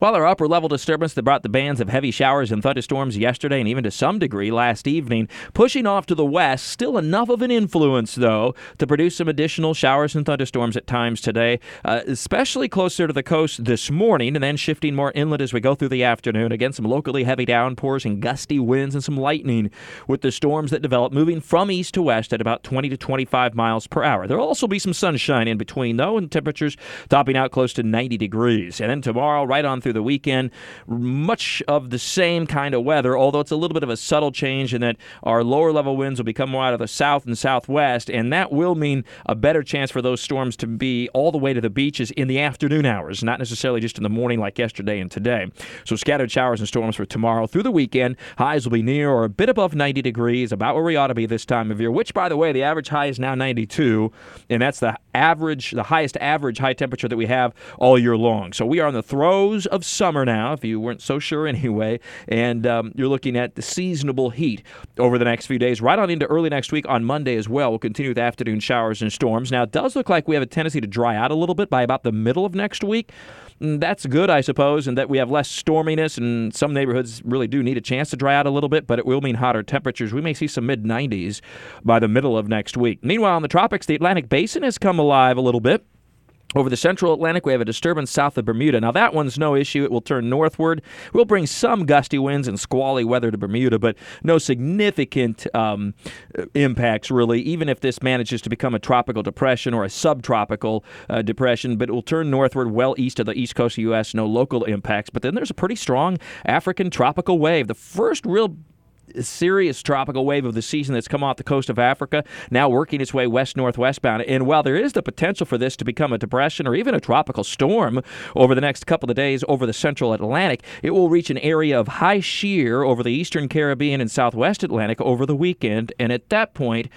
While our upper level disturbance that brought the bands of heavy showers and thunderstorms yesterday and even to some degree last evening, pushing off to the west, still enough of an influence, though, to produce some additional showers and thunderstorms at times today, uh, especially closer to the coast this morning, and then shifting more inland as we go through the afternoon. Again, some locally heavy downpours and gusty winds and some lightning with the storms that develop moving from east to west at about 20 to 25 miles per hour. There will also be some sunshine in between, though, and temperatures topping out close to 90 degrees. And then tomorrow, right on through the weekend. Much of the same kind of weather, although it's a little bit of a subtle change in that our lower level winds will become more out of the south and southwest, and that will mean a better chance for those storms to be all the way to the beaches in the afternoon hours, not necessarily just in the morning like yesterday and today. So scattered showers and storms for tomorrow through the weekend. Highs will be near or a bit above 90 degrees, about where we ought to be this time of year, which, by the way, the average high is now 92, and that's the average, the highest average high temperature that we have all year long. So we are in the throes of summer now, if you weren't so sure anyway, and um, you're looking at the seasonable heat over the next few days, right on into early next week on Monday as well. We'll continue with afternoon showers and storms. Now, it does look like we have a tendency to dry out a little bit by about the middle of next week. Mm, That's good, I suppose, and that we have less storminess, and some neighborhoods really do need a chance to dry out a little bit, but it will mean hotter temperatures. We may see some mid 90s by the middle of next week. Meanwhile, in the tropics, the Atlantic Basin has come alive a little bit. Over the central Atlantic, we have a disturbance south of Bermuda. Now, that one's no issue. It will turn northward. We'll bring some gusty winds and squally weather to Bermuda, but no significant um, impacts, really, even if this manages to become a tropical depression or a subtropical uh, depression. But it will turn northward well east of the east coast of the U.S., no local impacts. But then there's a pretty strong African tropical wave. The first real serious tropical wave of the season that's come off the coast of Africa, now working its way west northwestbound. And while there is the potential for this to become a depression or even a tropical storm over the next couple of days over the central Atlantic, it will reach an area of high shear over the eastern Caribbean and southwest Atlantic over the weekend. And at that point,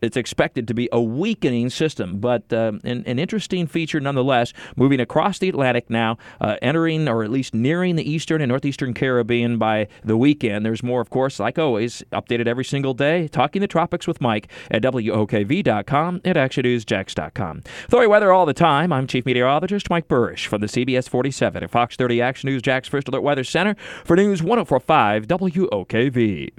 it's expected to be a weakening system, but uh, an, an, interesting feature nonetheless. Moving across the Atlantic now, uh, entering or at least nearing the eastern and northeastern Caribbean by the weekend. There's more, of course, like always, updated every single day. Talking the tropics with Mike at WOKV.com and ActionNewsJax.com. Authority weather all the time. I'm Chief Meteorologist Mike Buresh from the CBS 47 at Fox 30 Action News Jax First Alert Weather Center for News 1045 WOKV.